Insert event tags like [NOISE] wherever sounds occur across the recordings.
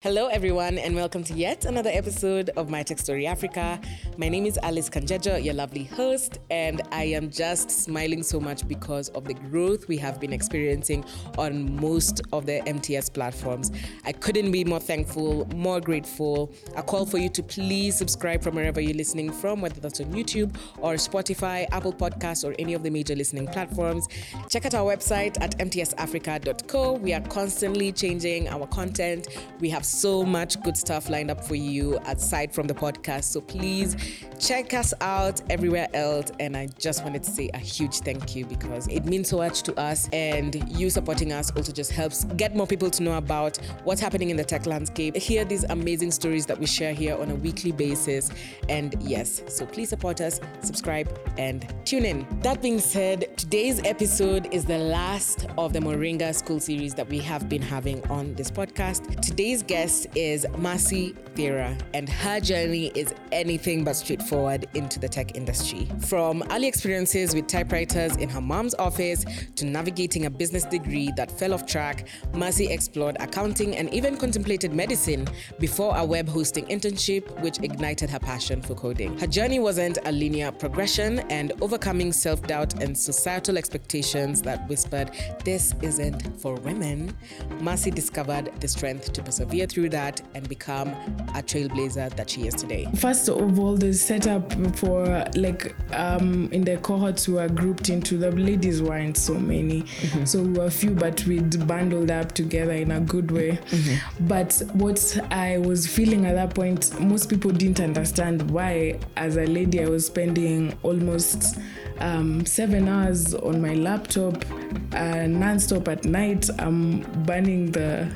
Hello, everyone, and welcome to yet another episode of My Tech Story Africa. My name is Alice Kanjejo, your lovely host, and I am just smiling so much because of the growth we have been experiencing on most of the MTS platforms. I couldn't be more thankful, more grateful. A call for you to please subscribe from wherever you're listening from, whether that's on YouTube or Spotify, Apple Podcasts, or any of the major listening platforms. Check out our website at mtsafrica.co. We are constantly changing our content. We have so much good stuff lined up for you aside from the podcast. So please check us out everywhere else. And I just wanted to say a huge thank you because it means so much to us. And you supporting us also just helps get more people to know about what's happening in the tech landscape, hear these amazing stories that we share here on a weekly basis. And yes, so please support us, subscribe, and tune in. That being said, today's episode is the last of the Moringa School series that we have been having on this podcast. Today's guest guest is Mercy Thira, and her journey is anything but straightforward into the tech industry. From early experiences with typewriters in her mom's office to navigating a business degree that fell off track, Mercy explored accounting and even contemplated medicine before a web hosting internship, which ignited her passion for coding. Her journey wasn't a linear progression, and overcoming self doubt and societal expectations that whispered, This isn't for women, Mercy discovered the strength to persevere through that and become a trailblazer that she is today? First of all, the setup for like um, in the cohorts we were grouped into the ladies weren't so many, mm-hmm. so we were few, but we'd bundled up together in a good way. Mm-hmm. But what I was feeling at that point, most people didn't understand why, as a lady, I was spending almost um, seven hours on my laptop, uh, non-stop at night. I'm burning the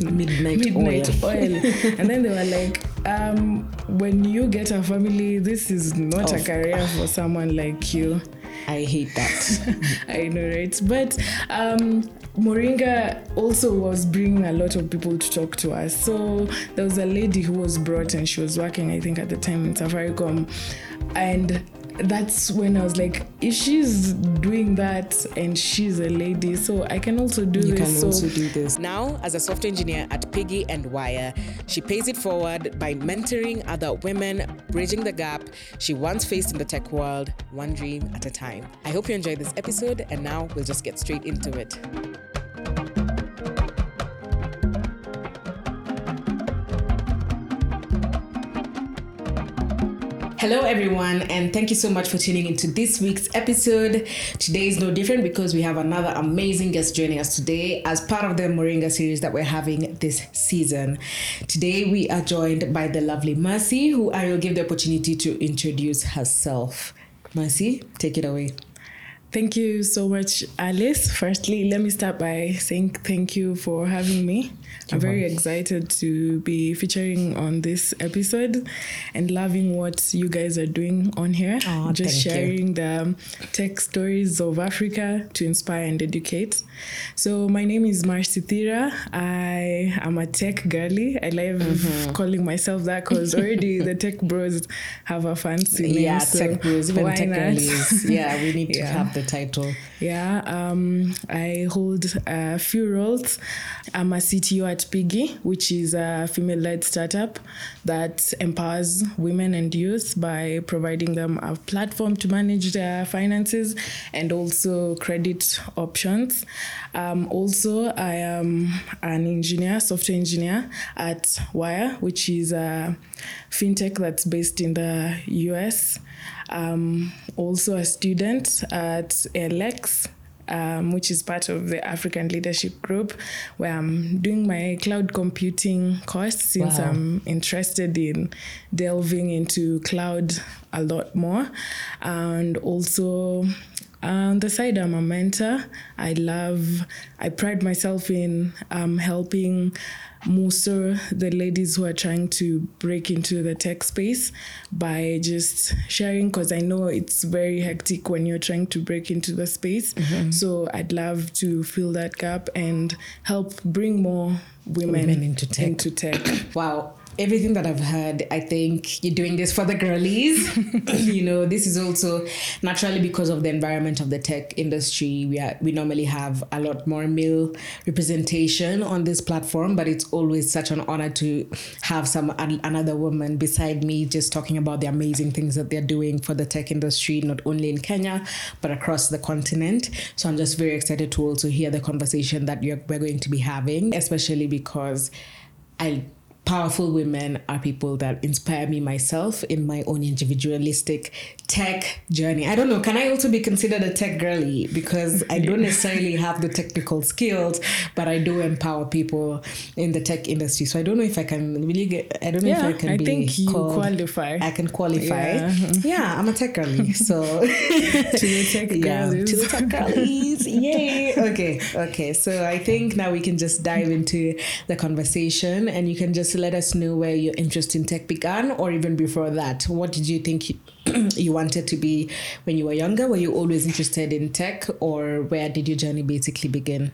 midnight, midnight oil. oil. [LAUGHS] and then they were like, um, when you get a family, this is not a career for someone like you. I hate that. [LAUGHS] I know, right? But um, Moringa also was bringing a lot of people to talk to us. So there was a lady who was brought and she was working, I think, at the time in Safaricom. And that's when I was like, if she's doing that and she's a lady, so I can also do you this. You can so also do this. Now, as a software engineer at Pigi and Wyre, she pays it forward by mentoring other women, bridging the gap she once faced in the tech world, one dream at a time. I hope you enjoyed this episode, and now we'll just get straight into it. Hello, everyone, and thank you so much for tuning into this week's episode. Today is no different because we have another amazing guest joining us today as part of the Moringa series that we're having this season. Today, we are joined by the lovely Mercy, who I will give the opportunity to introduce herself. Mercy, take it away. Thank you so much, Alice. Firstly, let me start by saying thank you for having me. I'm very excited to be featuring on this episode and loving what you guys are doing on here. Oh, Just sharing you. the tech stories of Africa to inspire and educate. So, my name is Mercy Thira. I am a tech girly. I love mm-hmm. calling myself that because already the [LAUGHS] tech bros have a fancy name. Yeah, so tech bros, even tech girlies. Yeah, we need to [LAUGHS] yeah. have the title. Yeah, um, I hold a few roles. I'm a CTO at Pigi, which is a female led startup that empowers women and youth by providing them a platform to manage their finances and also credit options. Um, also, I am an engineer, software engineer at Wyre, which is a fintech that's based in the US. Um, also, a student at ALX um, which is part of the African Leadership Group, where I'm doing my cloud computing course since wow. I'm interested in delving into cloud a lot more. And also, on the side, I'm a mentor. I love, I pride myself in um, helping so the ladies who are trying to break into the tech space by just sharing because I know it's very hectic when you're trying to break into the space. Mm-hmm. So I'd love to fill that gap and help bring more women, women into tech. Into tech. wow everything that I've heard, I think you're doing this for the girlies. [LAUGHS] you know, this is also naturally because of the environment of the tech industry. We are we normally have a lot more male representation on this platform, but it's always such an honor to have some another woman beside me just talking about the amazing things that they're doing for the tech industry, not only in Kenya but across the continent. So I'm just very excited to also hear the conversation that we're going to be having, especially because I powerful women are people that inspire me myself in my own individualistic tech journey. I don't know, can I also be considered a tech girly? Because I don't necessarily have the technical skills, but I do empower people in the tech industry. So I don't know if I can really get, I don't know yeah, if I can I be. I think you called, qualify. I can qualify. Yeah, yeah I'm a tech girly. So [LAUGHS] to the tech yeah, girlies. to the tech girlies. Yay. Okay. Okay. So I think now we can just dive into the conversation and you can just let us know where your interest in tech began or even before that. What did you think you, [CLEARS THROAT] you wanted to be when you were younger? Were you always interested in tech or where did your journey basically begin?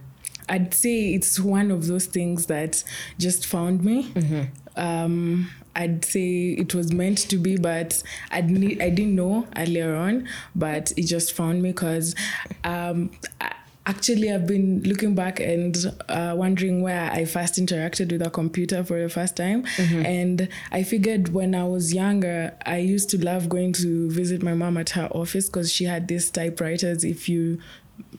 I'd say it's one of those things that just found me. Mm-hmm. Um, I'd say it was meant to be, but I'd need, I didn't know earlier on, but it just found me because um, I, actually i've been looking back and uh, wondering where i first interacted with a computer for the first time Mm-hmm. and i figured when i was younger i used to love going to visit my mom at her office because she had these typewriters if you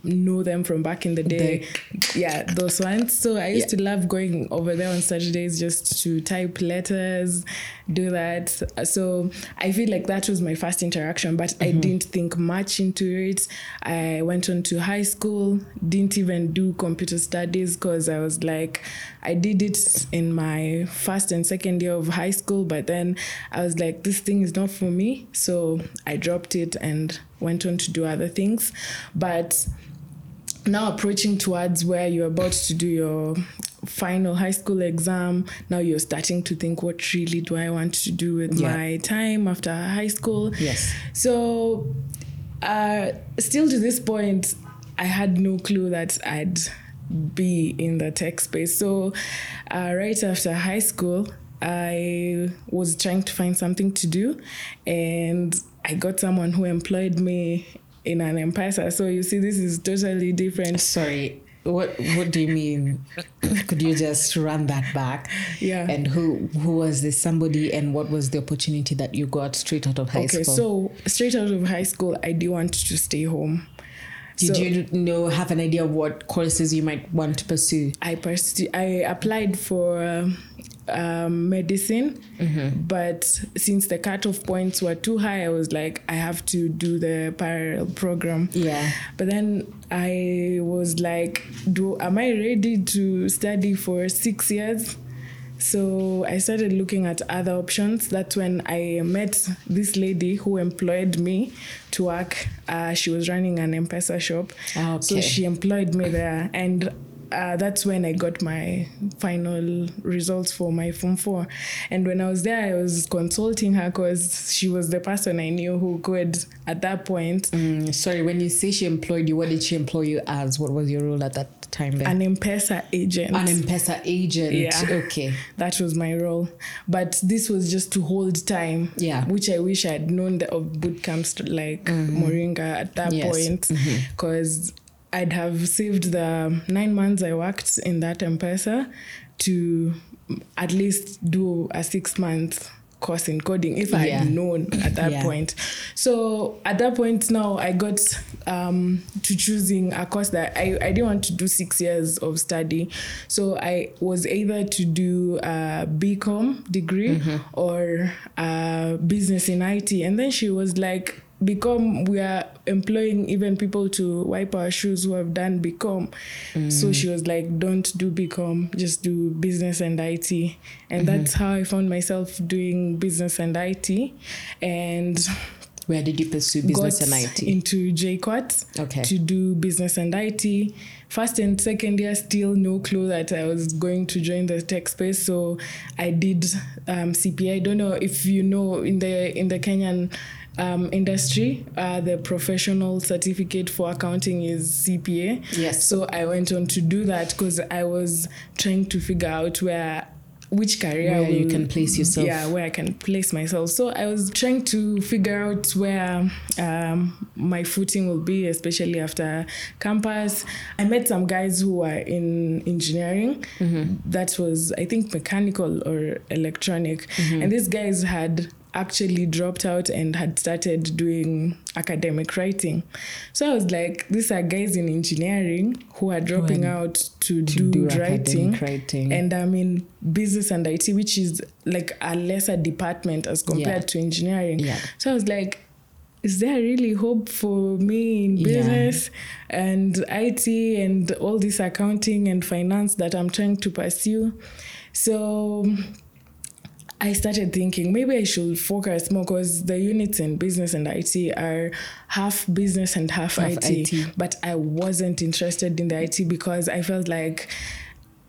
know them from back in the day. Yeah those ones. So i used Yeah. to love going over there on saturdays just to type letters do that. So i feel like that was my first interaction but i mm-hmm. didn't think much into it. I went on to high school didn't even do computer studies because i was like i did it in my first and second year of high school but then i was like this thing is not for me so i dropped it and went on to do other things but now approaching towards where you're about to do your final high school exam now you're starting to think what really do i want to do with Yeah. my time after high school Yes. so uh, still to this point i had no clue that i'd be in the tech space so uh, right after high school i was trying to find something to do and i got someone who employed me in an M-Pesa. So you see, this is totally different. Sorry. What what do you mean? Could you just run that back? Yeah. And who who was this somebody and what was the opportunity that you got straight out of high okay, school? Okay, so straight out of high school, I do want to stay home. Did so- you know have an idea of what courses you might want to pursue? I pers- I applied for um, um, medicine, but since the cutoff points were too high, I was like, I have to do the parallel program. Yeah. But then I was like, do am I ready to study for six years? So I started looking at other options. That's when I met this lady who employed me to work. Uh, she was running an M-Pesa shop. Ah, So she employed me there. And uh, that's when I got my final results for my Form 4. And when I was there, I was consulting her because she was the person I knew who could, at that point, Mm, sorry, when you say she employed you, what did she employ you as? What was your role at that time then? an M-Pesa agent. An M-Pesa agent. Yeah. Okay. That was my role. But this was just to hold time. Yeah. Which I wish I had known the, of boot camps like mm-hmm. Moringa at that Yes. point. Mm-hmm. Because I'd have saved the nine months I worked in that M-Pesa to at least do a six month course in coding if I Yeah. had known at that Yeah. point. So at that point now I got um, to choosing a course that I, I didn't want to do six years of study. So I was either to do a BCom degree or a business in IT. And then she was like, BCom, we are employing even people to wipe our shoes who have done BCom. So she was like, don't do BCom just do business and IT. And that's how I found myself doing business and IT. And Where did you pursue business and IT? into JKUAT Okay. to do business and IT. First and second year, still no clue that I was going to join the tech space. So I did um, CPA. I don't know if you know in the in the Kenyan um, industry, uh, the professional certificate for accounting is CPA. Yes. So I went on to do that because I was trying to figure out where which career Where you can place yourself. Yeah, where I can place myself. So I was trying to figure out where um, my footing will be, especially after campus. I met some guys who were in engineering. That was, I think, mechanical or electronic. And these guys had actually dropped out and had started doing academic writing. So I was like, these are guys in engineering who are dropping out to, do, do writing. writing. And I'm in business and IT, which is like a lesser department as compared Yeah. to engineering. Yeah. So I was like, is there really hope for me in Yeah. business and IT and all this accounting and finance that I'm trying to pursue? So I started thinking maybe I should focus more because the units in business and IT are half business and half, Half IT, IT. But I wasn't interested in the IT because I felt like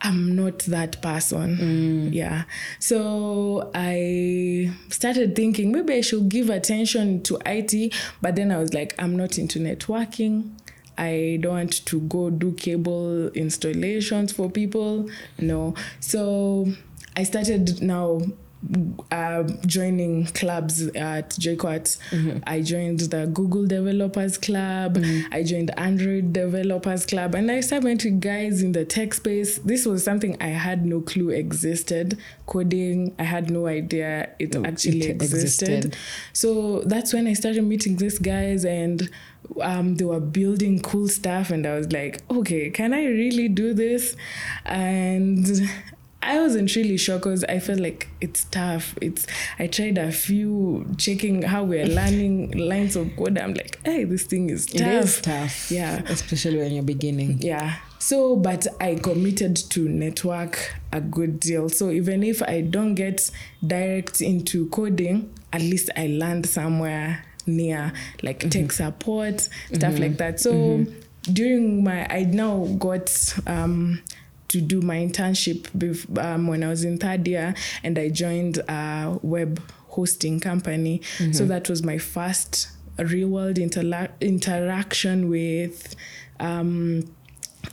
I'm not that person. Mm. Yeah. So I started thinking maybe I should give attention to IT, but then I was like, I'm not into networking. I don't want to go do cable installations for people. No. So I started now uh, joining clubs at JKUAT. I joined the Google Developers Club. I joined Android Developers Club. And I started meeting guys in the tech space. This was something I had no clue existed. Coding, I had no idea it actually it existed. existed. So that's when I started meeting these guys and um, they were building cool stuff. And I was like, okay, can I really do this? And I wasn't really sure because I felt like it's tough. It's I tried a few checking how we're [LAUGHS] learning lines of code. I'm like, hey, this thing is tough. It is tough. Yeah. Especially when you're beginning. Yeah. So, but I committed to network a good deal. So even if I don't get direct into coding, at least I land somewhere near, like tech mm-hmm. support, stuff mm-hmm. like that. So mm-hmm. during my, I now got um, to do my internship bef- um, when I was in third year, and I joined a web hosting company. So that was my first real world interla- interaction with. Um,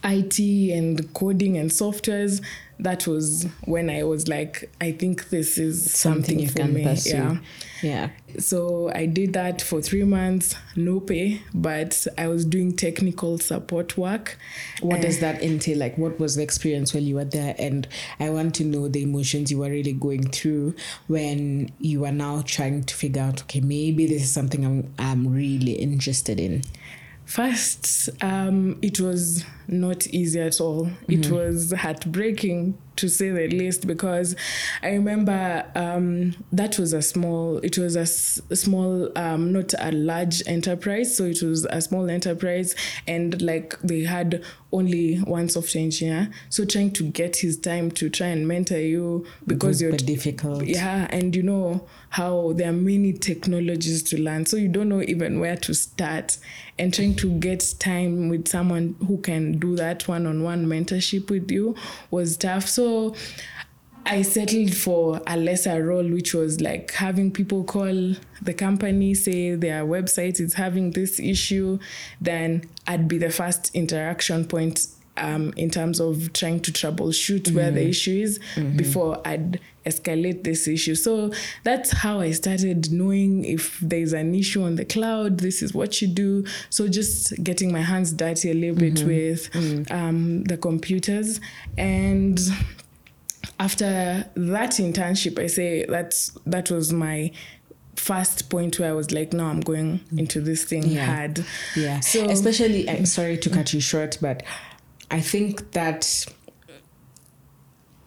IT and coding and softwares, that was when I was like, I think this is something, Something you for can me. pursue. Yeah. Yeah. So I did that for three months, no pay, but I was doing technical support work. What does that entail? Like, what was the experience while you were there? And I want to know the emotions you were really going through when you are now trying to figure out, okay, maybe this is something I'm, I'm really interested in. First, um, it was not easy at all. It was heartbreaking to say the least because I remember um, that was a small, it was a, s- small, um, not a large enterprise. So it was a small enterprise and like they had only one software engineer. So trying to get his time to try and mentor you because you're difficult. yeah, and you know how there are many technologies to learn, so you don't know even where to start. And trying to get time with someone who can do that one on one mentorship with you was tough. So I settled for a lesser role, which was like having people call the company, say their website is having this issue, then I'd be the first interaction point um, in terms of trying to troubleshoot where the issue is before I'd escalate this issue. So that's how I started knowing if there's an issue on the cloud, this is what you do. So just getting my hands dirty a little bit with um, the computers. And after that internship, I say that's that was my first point where I was like, no, I'm going into this thing Yeah. hard. Yeah. So especially, I'm sorry to cut you short, but I think that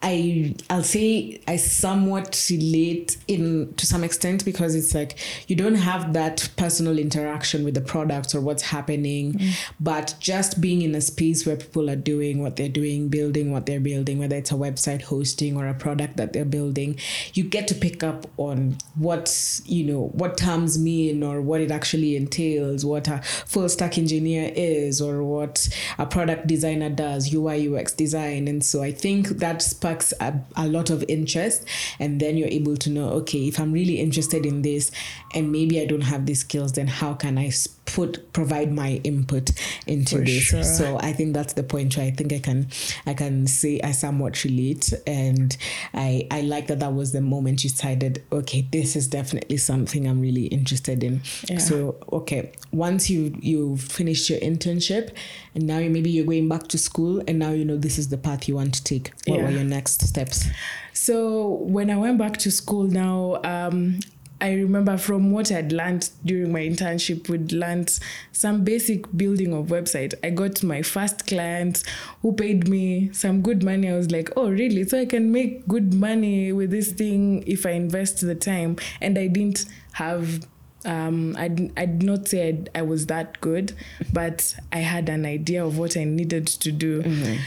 I I'll say I somewhat relate in to some extent because it's like you don't have that personal interaction with the product or what's happening, mm. but just being in a space where people are doing what they're doing, building what they're building, whether it's a website hosting or a product that they're building, you get to pick up on what you know what terms mean or what it actually entails, what a full stack engineer is or what a product designer does, UI UX design, and so I think that sparks a, a lot of interest, and then you're able to know, okay, if I'm really interested in this, and maybe I don't have these skills, then how can I sp- put provide my input into For this sure. so i think that's the point where i think i can i can say i somewhat relate and i i like that that was the moment you decided okay this is definitely something i'm really interested in Yeah. so okay once you you finished your internship and now you maybe you're going back to school and now you know this is the path you want to take what Yeah. were your next steps So when I went back to school now, um, I remember from what I'd learned during my internship, we'd learned some basic building of website. I got my first client who paid me some good money. I was like, oh, really? So I can make good money with this thing if I invest the time. And I didn't have um, I'd, I'd not say I'd, I was that good, but I had an idea of what I needed to do.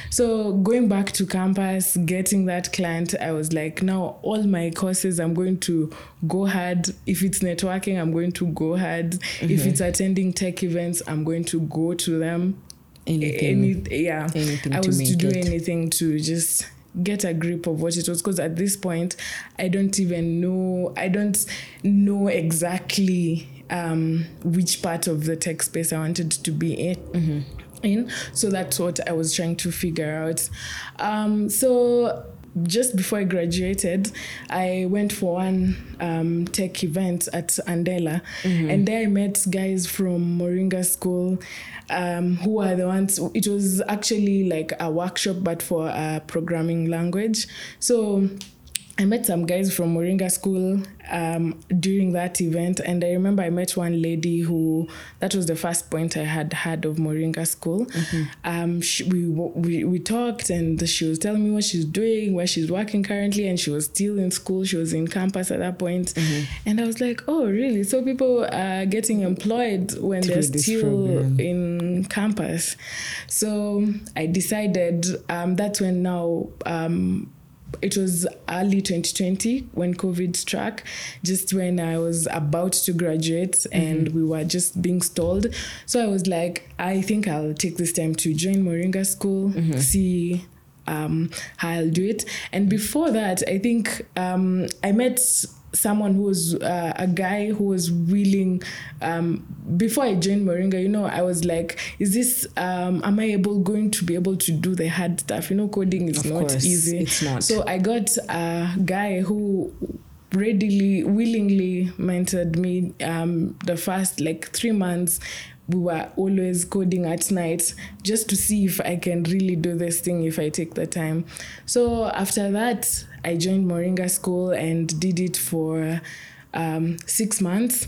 So going back to campus, getting that client, I was like, now all my courses, I'm going to go hard. If it's networking, I'm going to go hard. If it's attending tech events, I'm going to go to them. Anything- Any, yeah, anything I was to make do it. anything to just get a grip of what it was because at this point i don't even know i don't know exactly um, which part of the tech space i wanted to be in in. So that's what i was trying to figure out. Um, so just before I graduated, I went for one um, tech event at Andela, and there I met guys from Moringa School, um, who are the ones. It was actually like a workshop, but for a programming language. So I met some guys from Moringa School um, during that event, and I remember I met one lady who that was the first point I had heard of Moringa School. Um, she, we, we we talked, and she was telling me what she's doing, where she's working currently, and she was still in school. She was in campus at that point, and I was like, "Oh, really? So people are getting employed when they're still program. in campus." So I decided um, that's when now. It was early 2020 when COVID struck, just when I was about to graduate and we were just being stalled. So I was like, I think I'll take this time to join Moringa School, see um, how I'll do it. And before that, I think um, I met someone who was uh, a guy who was willing um, before I joined Moringa, you know, I was like, is this um, am I able going to be able to do the hard stuff? You know, coding is Of not course, easy. it's not. So I got a guy who readily, willingly mentored me um, the first like three months. We were always coding at night just to see if I can really do this thing if I take the time. So after that, I joined Moringa School and did it for um, six months.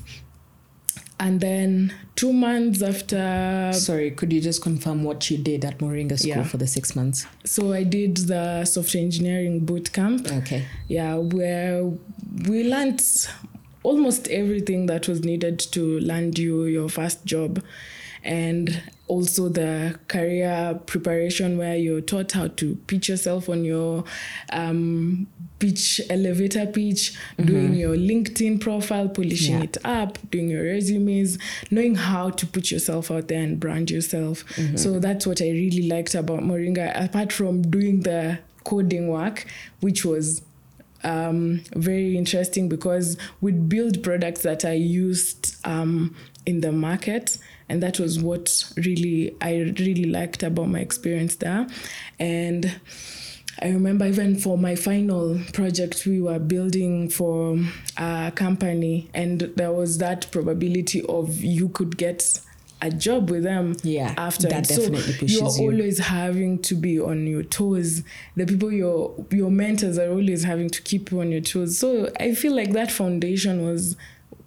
And then two months after Sorry, could you just confirm what you did at Moringa School Yeah. for the six months? so I did the software engineering boot camp. Okay. Yeah, where we learned almost everything that was needed to land you your first job. And also the career preparation where you're taught how to pitch yourself on your um, pitch elevator pitch, doing your LinkedIn profile, polishing Yeah. it up, doing your resumes, knowing how to put yourself out there and brand yourself. So that's what I really liked about Moringa, apart from doing the coding work, which was um, very interesting because we'd build products that are used um, in the market. And that was what really I really liked about my experience there. And I remember even for my final project, we were building for a company, and there was that probability of you could get a job with them Yeah, after. that so you're you. always having to be on your toes. The people your your mentors are always having to keep you on your toes. So I feel like that foundation was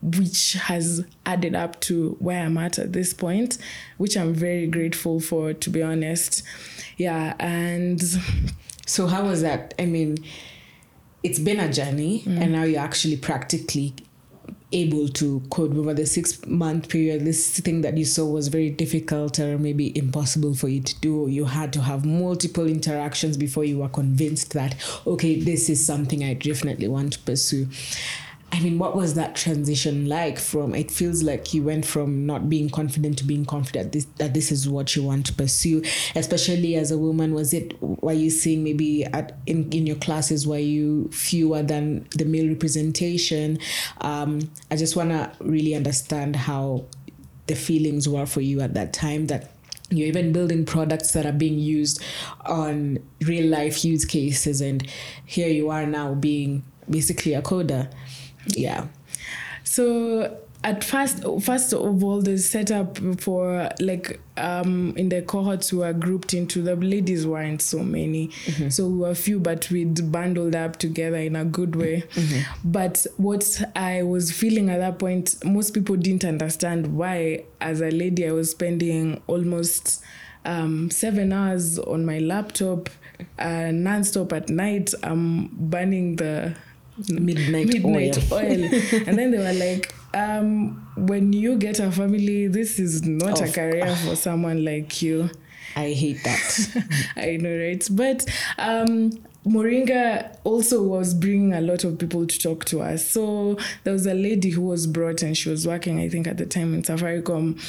which has added up to where I'm at at this point, which I'm very grateful for, to be honest. Yeah, and So how was that? I mean, it's been a journey, mm. and now you're actually practically able to code over the six month period. This thing that you saw was very difficult or maybe impossible for you to do. You had to have multiple interactions before you were convinced that okay, this is something I definitely want to pursue. I mean, what was that transition like from it feels like you went from not being confident to being confident this, that this is what you want to pursue, especially as a woman? Was it, were you seeing maybe at, in, in your classes, were you fewer than the male representation? Um, I just want to really understand how the feelings were for you at that time that you're even building products that are being used on real life use cases and here you are now being basically a coder yeah So at first, first of all, the setup for like um, in the cohorts we were grouped into the ladies weren't so many, so we were few, but we'd bundled up together in a good way. But what I was feeling at that point, most people didn't understand why, as a lady, I was spending almost um, seven hours on my laptop, uh, non-stop at night. I'm burning the midnight, midnight oil, oil. [LAUGHS] and then they were like, um, when you get a family, this is not a career for someone like you. i hate that [LAUGHS] I know, right? But um, Moringa also was bringing a lot of people to talk to us. So there was a lady who was brought and she was working, I think, at the time in Safaricom.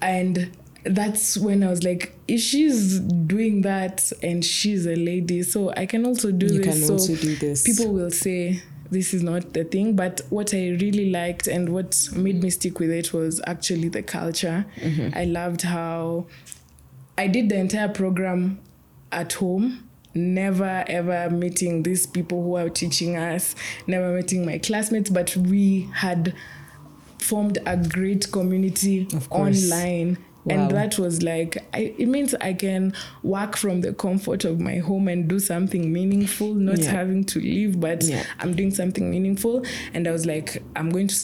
And that's when I was like, if she's doing that and she's a lady, so I can also do You this. can so also do this. People will say, this is not the thing. But what I really liked and what made me stick with it was actually the culture. Mm-hmm. I loved how I did the entire program at home. Never ever meeting these people who are teaching us, never meeting my classmates, but we had formed a great community online. Wow. And that was like, I, it means I can work from the comfort of my home and do something meaningful, not Yeah. having to leave, but Yeah. I'm doing something meaningful. And I was like, I'm going to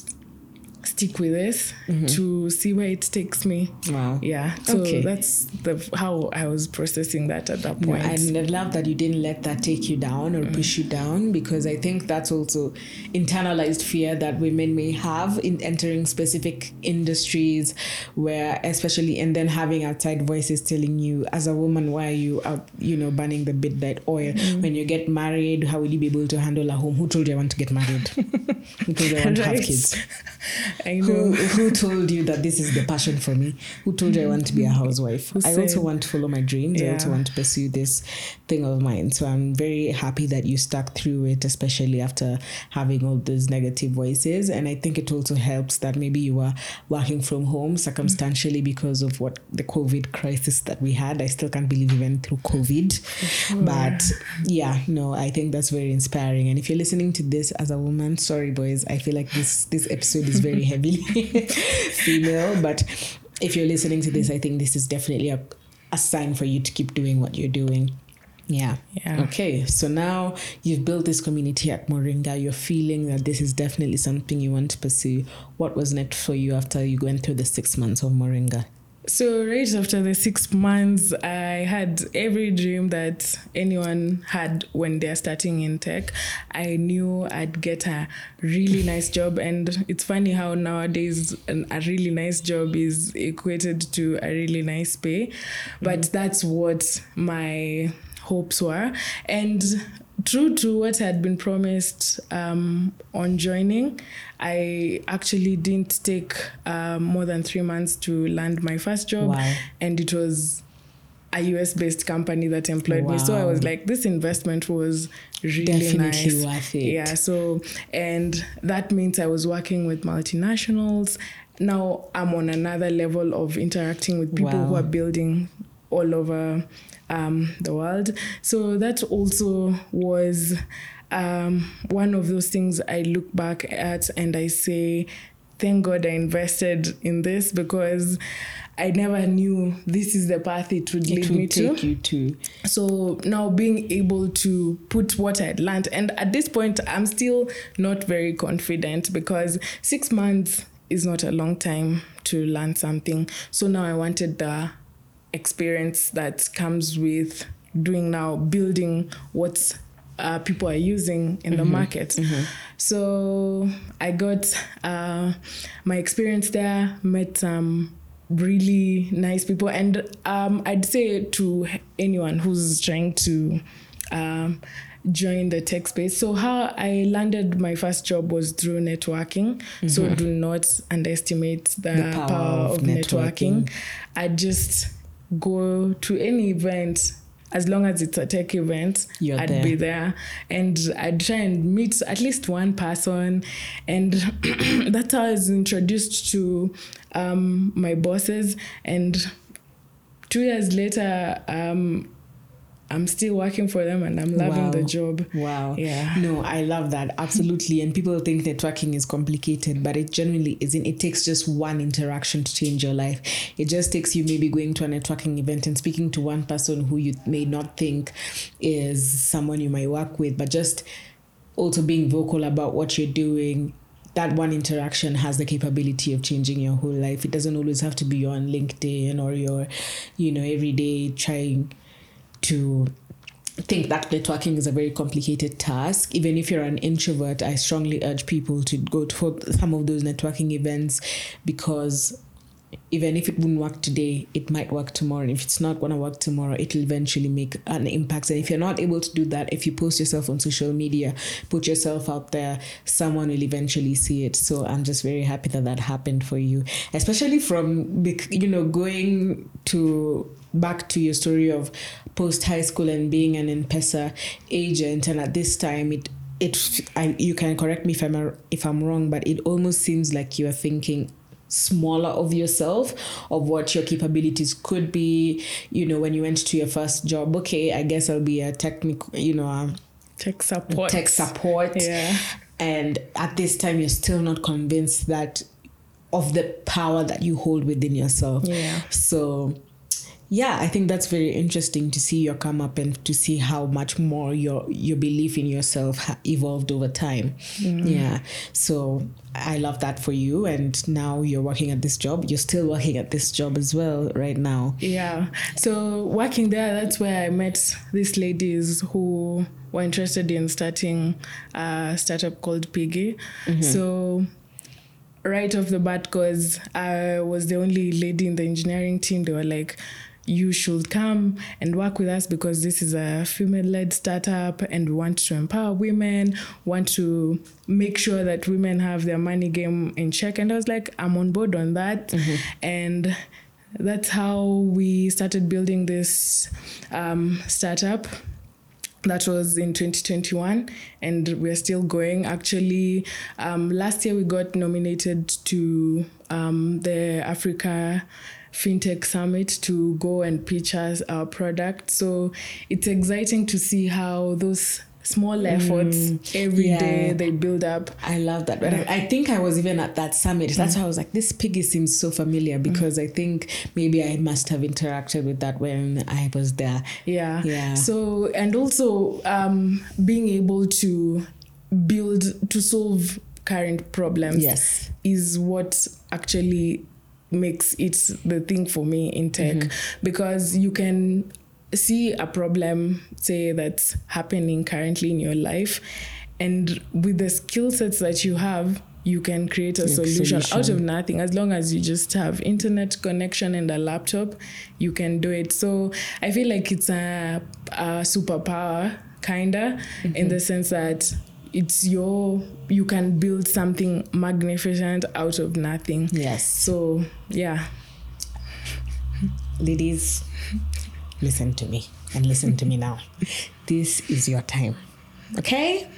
stick with this Mm-hmm. to see where it takes me. wow Yeah. So Okay. that's the how I was processing that at that No, point. and I love that you didn't let that take you down or push you down because I think that's also internalized fear that women may have in entering specific industries where especially and then having outside voices telling you as a woman why are you out you know burning the midnight oil when you get married how will you be able to handle a home who told you I want to get married [LAUGHS] who told you I want to have kids [LAUGHS] [LAUGHS] I who, know. who told you that this is the passion for me? Who told you I want to be a mm-hmm. housewife? Who I also want to follow my dreams. I also want to pursue this thing of mine. So I'm very happy that you stuck through it, especially after having all those negative voices. And I think it also helps that maybe you were working from home circumstantially mm-hmm. because of what the COVID crisis that we had. I still can't believe we went through COVID. But yeah, no, I think that's very inspiring. And if you're listening to this as a woman, sorry boys, I feel like this this episode is very heavy [LAUGHS] female. But if you're listening to this, I think this is definitely a, a sign for you to keep doing what you're doing. Yeah. Yeah. Okay. So now you've built this community at Moringa. You're feeling that this is definitely something you want to pursue. What was next for you after you went through the six months of Moringa? So right after the six months, I had every dream that anyone had when they're starting in tech. I knew I'd get a really nice job, and it's funny how nowadays an, a really nice job is equated to a really nice pay, but mm-hmm. that's what my hopes were, and true to what had been promised um, on joining, I actually didn't take uh, more than three months to land my first job, Wow. and it was a US based company that employed me. So I was like, this investment was really Definitely nice. worth it. Yeah. So, and that means I was working with multinationals. Now I'm on another level of interacting with people who are building all over um, the world. So that also was um, one of those things I look back at and I say, thank God I invested in this because I never knew this is the path it would lead It me will to. take you to. So now being able to put what I'd learned, and at this point, I'm still not very confident because six months is not a long time to learn something. So now I wanted the experience that comes with doing now, building what uh, people are using in the market. So I got uh, my experience there, met some really nice people, and um, I'd say to anyone who's trying to um, join the tech space. So how I landed my first job was through networking. So do not underestimate the, The power, of, networking. I just go to any event as long as it's a tech event, You're I'd there. be there. And I'd try and meet at least one person. And [CLEARS THROAT] that's how I was introduced to um, my bosses. And two years later, um, I'm still working for them and I'm loving Wow. the job. Wow. Yeah. No, I love that. Absolutely. And people think networking is complicated, but it genuinely isn't. It takes just one interaction to change your life. It just takes you maybe going to a networking event and speaking to one person who you may not think is someone you might work with, but just also being vocal about what you're doing. That one interaction has the capability of changing your whole life. It doesn't always have to be on LinkedIn or you're, you know, every day trying to think that networking is a very complicated task. Even if you're an introvert, I strongly urge people to go to some of those networking events because even if it wouldn't work today, it might work tomorrow. And if it's not going to work tomorrow, it'll eventually make an impact. And if you're not able to do that, if you post yourself on social media, put yourself out there, someone will eventually see it. So I'm just very happy that that happened for you, especially from, you know, going to back to your story of post high school and being an M-Pesa agent. And at this time, it it I, you can correct me if I'm if I'm wrong, but it almost seems like you are thinking smaller of yourself of what your capabilities could be you know when you went to your first job okay i guess i'll be a technical you know Tech support. tech support Yeah. and at this time you're still not convinced that of the power that you hold within yourself Yeah. so yeah i think that's very interesting to see your come up and to see how much more your your belief in yourself ha- evolved over time. Yeah. So i love that for you and now you're working at this job. You're still working at this job as well right now. Yeah. So working there, that's where I met these ladies who were interested in starting a startup called Pigi. Mm-hmm. So right off the bat, because I was the only lady in the engineering team, they were like, you should come and work with us because this is a female-led startup and we want to empower women want to make sure that women have their money game in check. And i was like i'm on board on that. And that's how we started building this um, startup. That was in 2021 and we're still going. Actually um, last year we got nominated to um, the africa fintech summit to go and pitch us our product so it's exciting to see how those small mm. efforts every day yeah. they build up I love that. But I, I think I was even at that summit. Mm. That's why I was like, this Pigi seems so familiar mm. because I think maybe I must have interacted with that when I was there. yeah Yeah. so and also um being able to build to solve current problems Yes. is what actually makes it the thing for me in tech. Mm-hmm. Because you can see a problem say that's happening currently in your life and with the skill sets that you have you can create a Make solution, out of nothing. As long as you just have internet connection and a laptop you can do it. So i feel like it's a, a superpower kinda in mm-hmm. the sense that it's your you can build something magnificent out of nothing Yes. so yeah Ladies, listen to me and listen to me now. This is your time. Okay?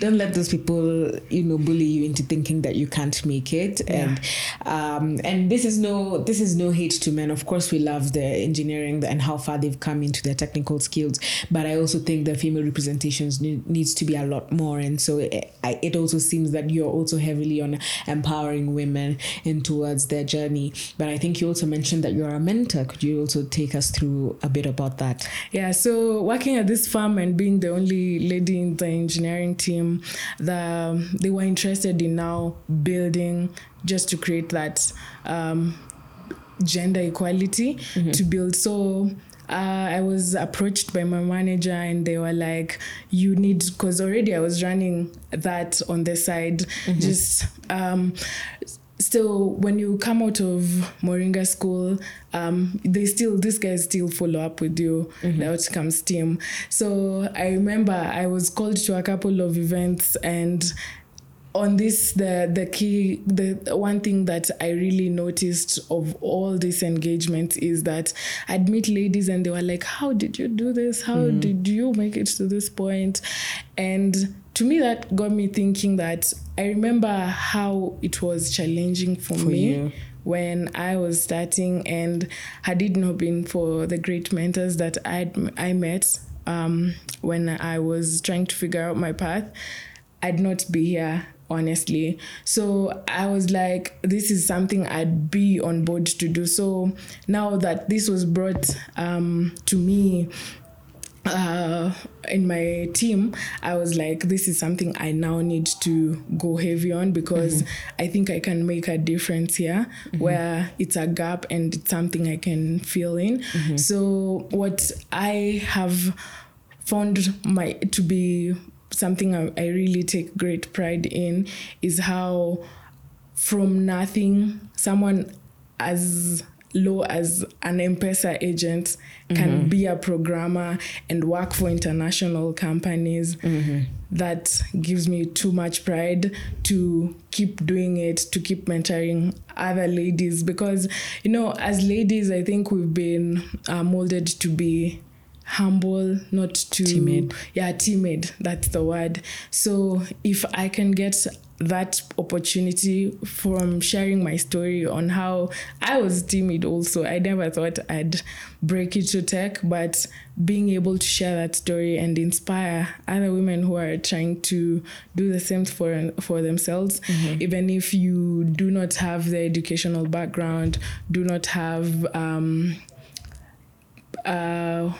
Don't let those people, you know, bully you into thinking that you can't make it. And um, and this is no this is no hate to men. Of course, we love the engineering and how far they've come into their technical skills. But I also think the female representations need, needs to be a lot more. And so it, I, it also seems that you're also heavily on empowering women and towards their journey. But I think you also mentioned that you're a mentor. Could you also take us through a bit about that? Yeah, so working at this farm and being the only lady in the engineering team, the they were interested in now building just to create that um, gender equality to build. So uh, I was approached by my manager and they were like, you need, because already I was running that on the side, just. Um, still when you come out of moringa school um they still these guys still follow up with you the outcomes team. So i remember i was called to a couple of events and on this the the key the one thing that i really noticed of all these engagements is that i'd meet ladies and they were like how did you do this how Mm-hmm. did you make it to this point? and to me that got me thinking that i remember how it was challenging for, me you. when I was starting, and had it not been for the great mentors that I I met um, when I was trying to figure out my path, I'd not be here honestly. So I was like, this is something I'd be on board to do. So now that this was brought um, to me uh, in my team, I was like, this is something I now need to go heavy on because I think I can make a difference here where it's a gap and it's something I can fill in. So, what I have found my to be something I, I really take great pride in is how from nothing someone as low as an M-Pesa agent can be a programmer and work for international companies. That gives me too much pride to keep doing it, to keep mentoring other ladies. Because, you know, as ladies, I think we've been uh, molded to be humble, not too Timid. Yeah, timid. That's the word. So if I can get that opportunity from sharing my story on how I was timid also. I never thought I'd break into tech, but being able to share that story and inspire other women who are trying to do the same for for themselves, even if you do not have the educational background, do not have um, uh,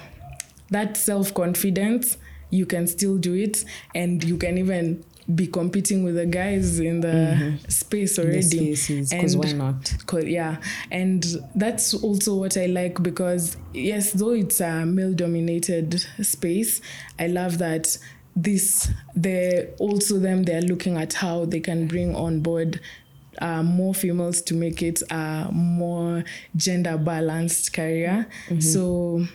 that self confidence, you can still do it, and you can even be competing with the guys in the space In the already. spaces, 'cause why not? Co- yeah, and that's also what I like because yes, though it's a male-dominated space, I love that this they also them they're looking at how they can bring on board uh, more females to make it a more gender balanced career. So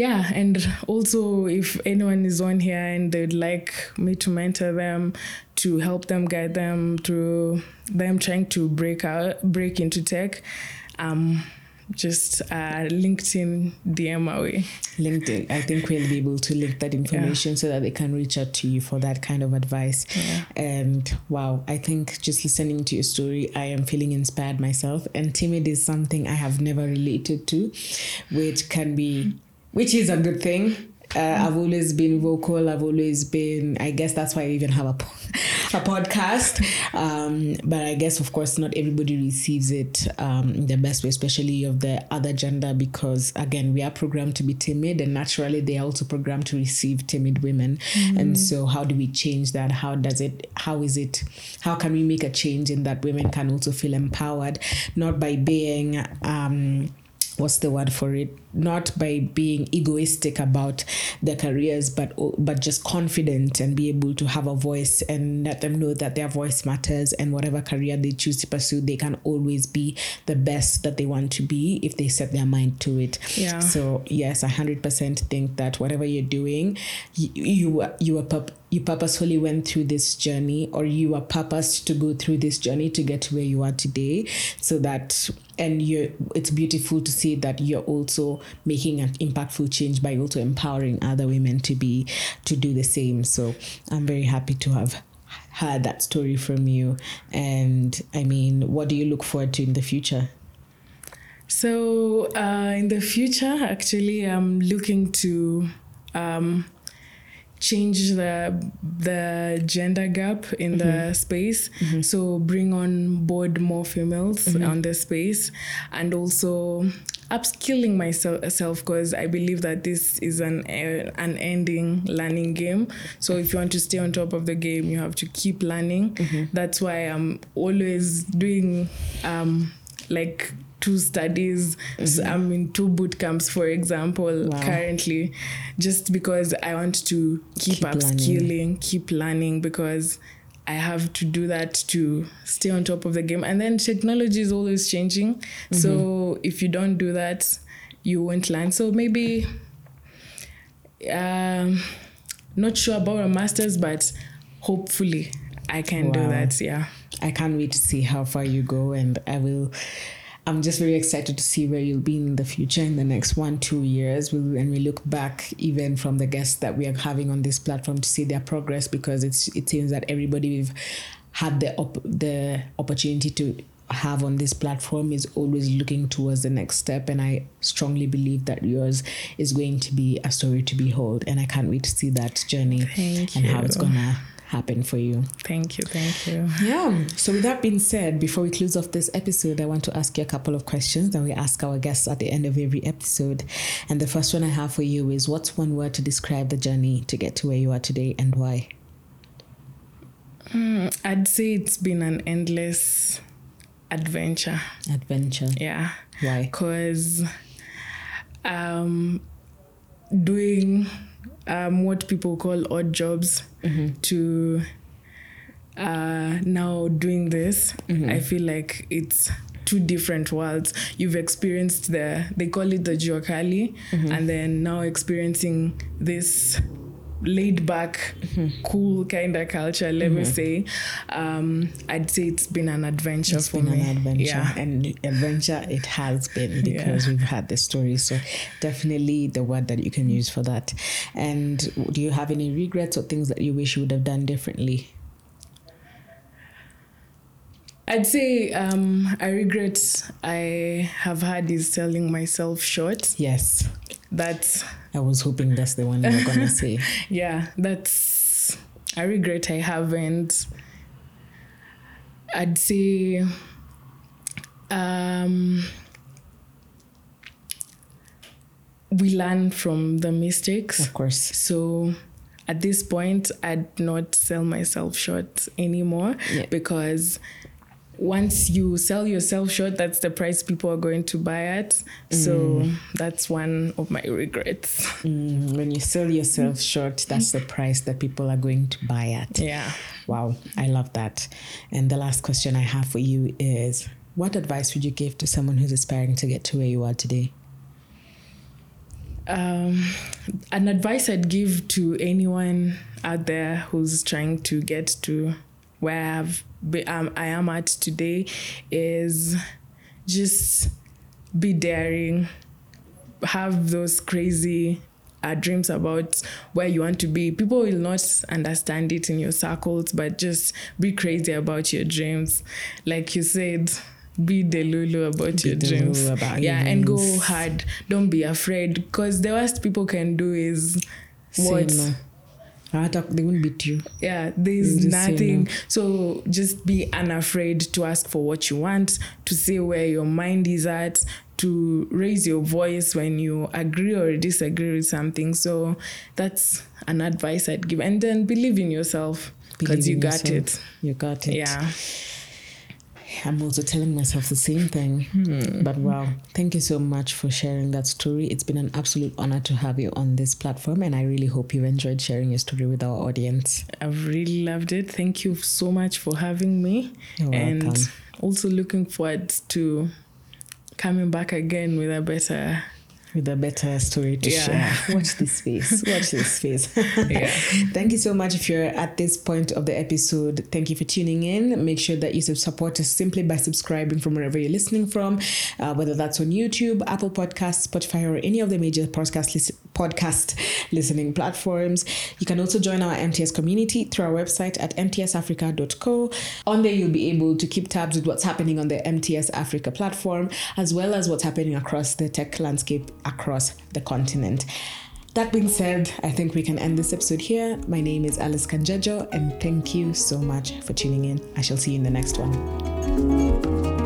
yeah and also if anyone is on here and they'd like me to mentor them to help them guide them through them trying to break out break into tech um just uh linkedin dm away LinkedIn. I think we'll be able to link that information so that they can reach out to you for that kind of advice. And wow, I think just listening to your story, I am feeling inspired myself. And timid is something I have never related to, which can be, which is a good thing. Uh, I've always been vocal. I've always been. I guess that's why I even have a [LAUGHS] a podcast. Um, but I guess, of course, not everybody receives it um, in the best way, especially of the other gender, because again, we are programmed to be timid, and naturally, they are also programmed to receive timid women. And so, how do we change that? How does it? How is it? How can we make a change in that women can also feel empowered, not by being. Um, what's the word for it not by being egoistic about their careers but but just confident and be able to have a voice and let them know that their voice matters and whatever career they choose to pursue they can always be the best that they want to be if they set their mind to it Yeah. so yes i 100% think that whatever you're doing you you, you are purp- you purposefully went through this journey or you are purposed to go through this journey to get to where you are today so that and you it's beautiful to see that you're also making an impactful change by also empowering other women to be to do the same. So i'm very happy to have heard that story from you. And i mean what do you look forward to in the future? So uh, in the future, actually, I'm looking to um, change the the gender gap in the space. So bring on board more females on the space, and also upskilling myself because I believe that this is an uh, an ending learning game. So if you want to stay on top of the game, you have to keep learning. That's why I'm always doing um, like two studies. So I'm in two boot camps, for example, Wow. currently, just because I want to keep, Keep learning. upskilling, keep learning because I have to do that to stay on top of the game. And then technology is always changing. So if you don't do that, you won't learn. So maybe um, not sure about a master's, but hopefully I can do that. Yeah. I can't wait to see how far you go, and I will. I'm just very excited to see where you'll be in the future in the next one, two years. We'll, and we look back even from the guests that we are having on this platform to see their progress because it's it seems that everybody we've had the op- the opportunity to have on this platform is always looking towards the next step and i strongly believe that yours is going to be a story to behold and i can't wait to see that journey Thank and how it's gonna happen for you Thank you. Thank you. yeah. So with that being said, before we close off this episode, I want to ask you a couple of questions that we ask our guests at the end of every episode. And the first one I have for you is what's one word to describe the journey to get to where you are today and why? I'd say it's been an endless adventure. Adventure. Yeah. Why? Because um, doing um, what people call odd jobs to uh, now doing this, I feel like it's two different worlds. You've experienced the, they call it the Juakali, and then now experiencing this laid back, cool kind of culture, let me say. Um, I'd say it's been an adventure It's for been me. an adventure, Yeah. and adventure it has been because we've had the story. So definitely the word that you can use for that. And do you have any regrets or things that you wish you would have done differently? I'd say um, I regret I have had is selling myself short. Yes, That's I was hoping that's the one you were gonna say. [LAUGHS] yeah, that's I regret I haven't. I'd say um, we learn from the mistakes. Of course. So at this point, I'd not sell myself short anymore Yeah. because once you sell yourself short, that's the price people are going to buy at. So that's one of my regrets. Mm, when you sell yourself short, that's the price that people are going to buy at. Yeah. Wow, I love that. And the last question I have for you is what advice would you give to someone who's aspiring to get to where you are today? Um, an advice I'd give to anyone out there who's trying to get to where I've be, um, I am at today is just be daring, have those crazy uh, dreams about where you want to be. People will not understand it in your circles, but just be crazy about your dreams. Like you said, be delulu about Be your dreams. about yeah, and go hard. Don't be afraid because the worst people can do is what no. They won't beat you. yeah there's You just say nothing no. so just be unafraid to ask for what you want to say where your mind is at to raise your voice when you agree or disagree with something so that's an advice i'd give and then believe in yourself because you got yourself. it You got it. yeah I'm also telling myself the same thing. Hmm. But wow, thank you so much for sharing that story. It's been an absolute honor to have you on this platform, and I really hope you enjoyed sharing your story with our audience. i've really loved it thank you so much for having me You're and welcome. also looking forward to coming back again with a better With a better story to Yeah. share. [LAUGHS] Watch this face. Watch this face. [LAUGHS] Yeah. Thank you so much if you're at this point of the episode. Thank you for tuning in. Make sure that you support us simply by subscribing from wherever you're listening from, uh, whether that's on YouTube, Apple Podcasts, Spotify, or any of the major podcast lis- podcast listening platforms. You can also join our MTS community through our website at mtsafrica.co. On there, you'll be able to keep tabs with what's happening on the MTS Africa platform, as well as what's happening across the tech landscape across the continent. That being said, I think we can end this episode here. My name is Alice Kanjejo, and thank you so much for tuning in. I shall see you in the next one.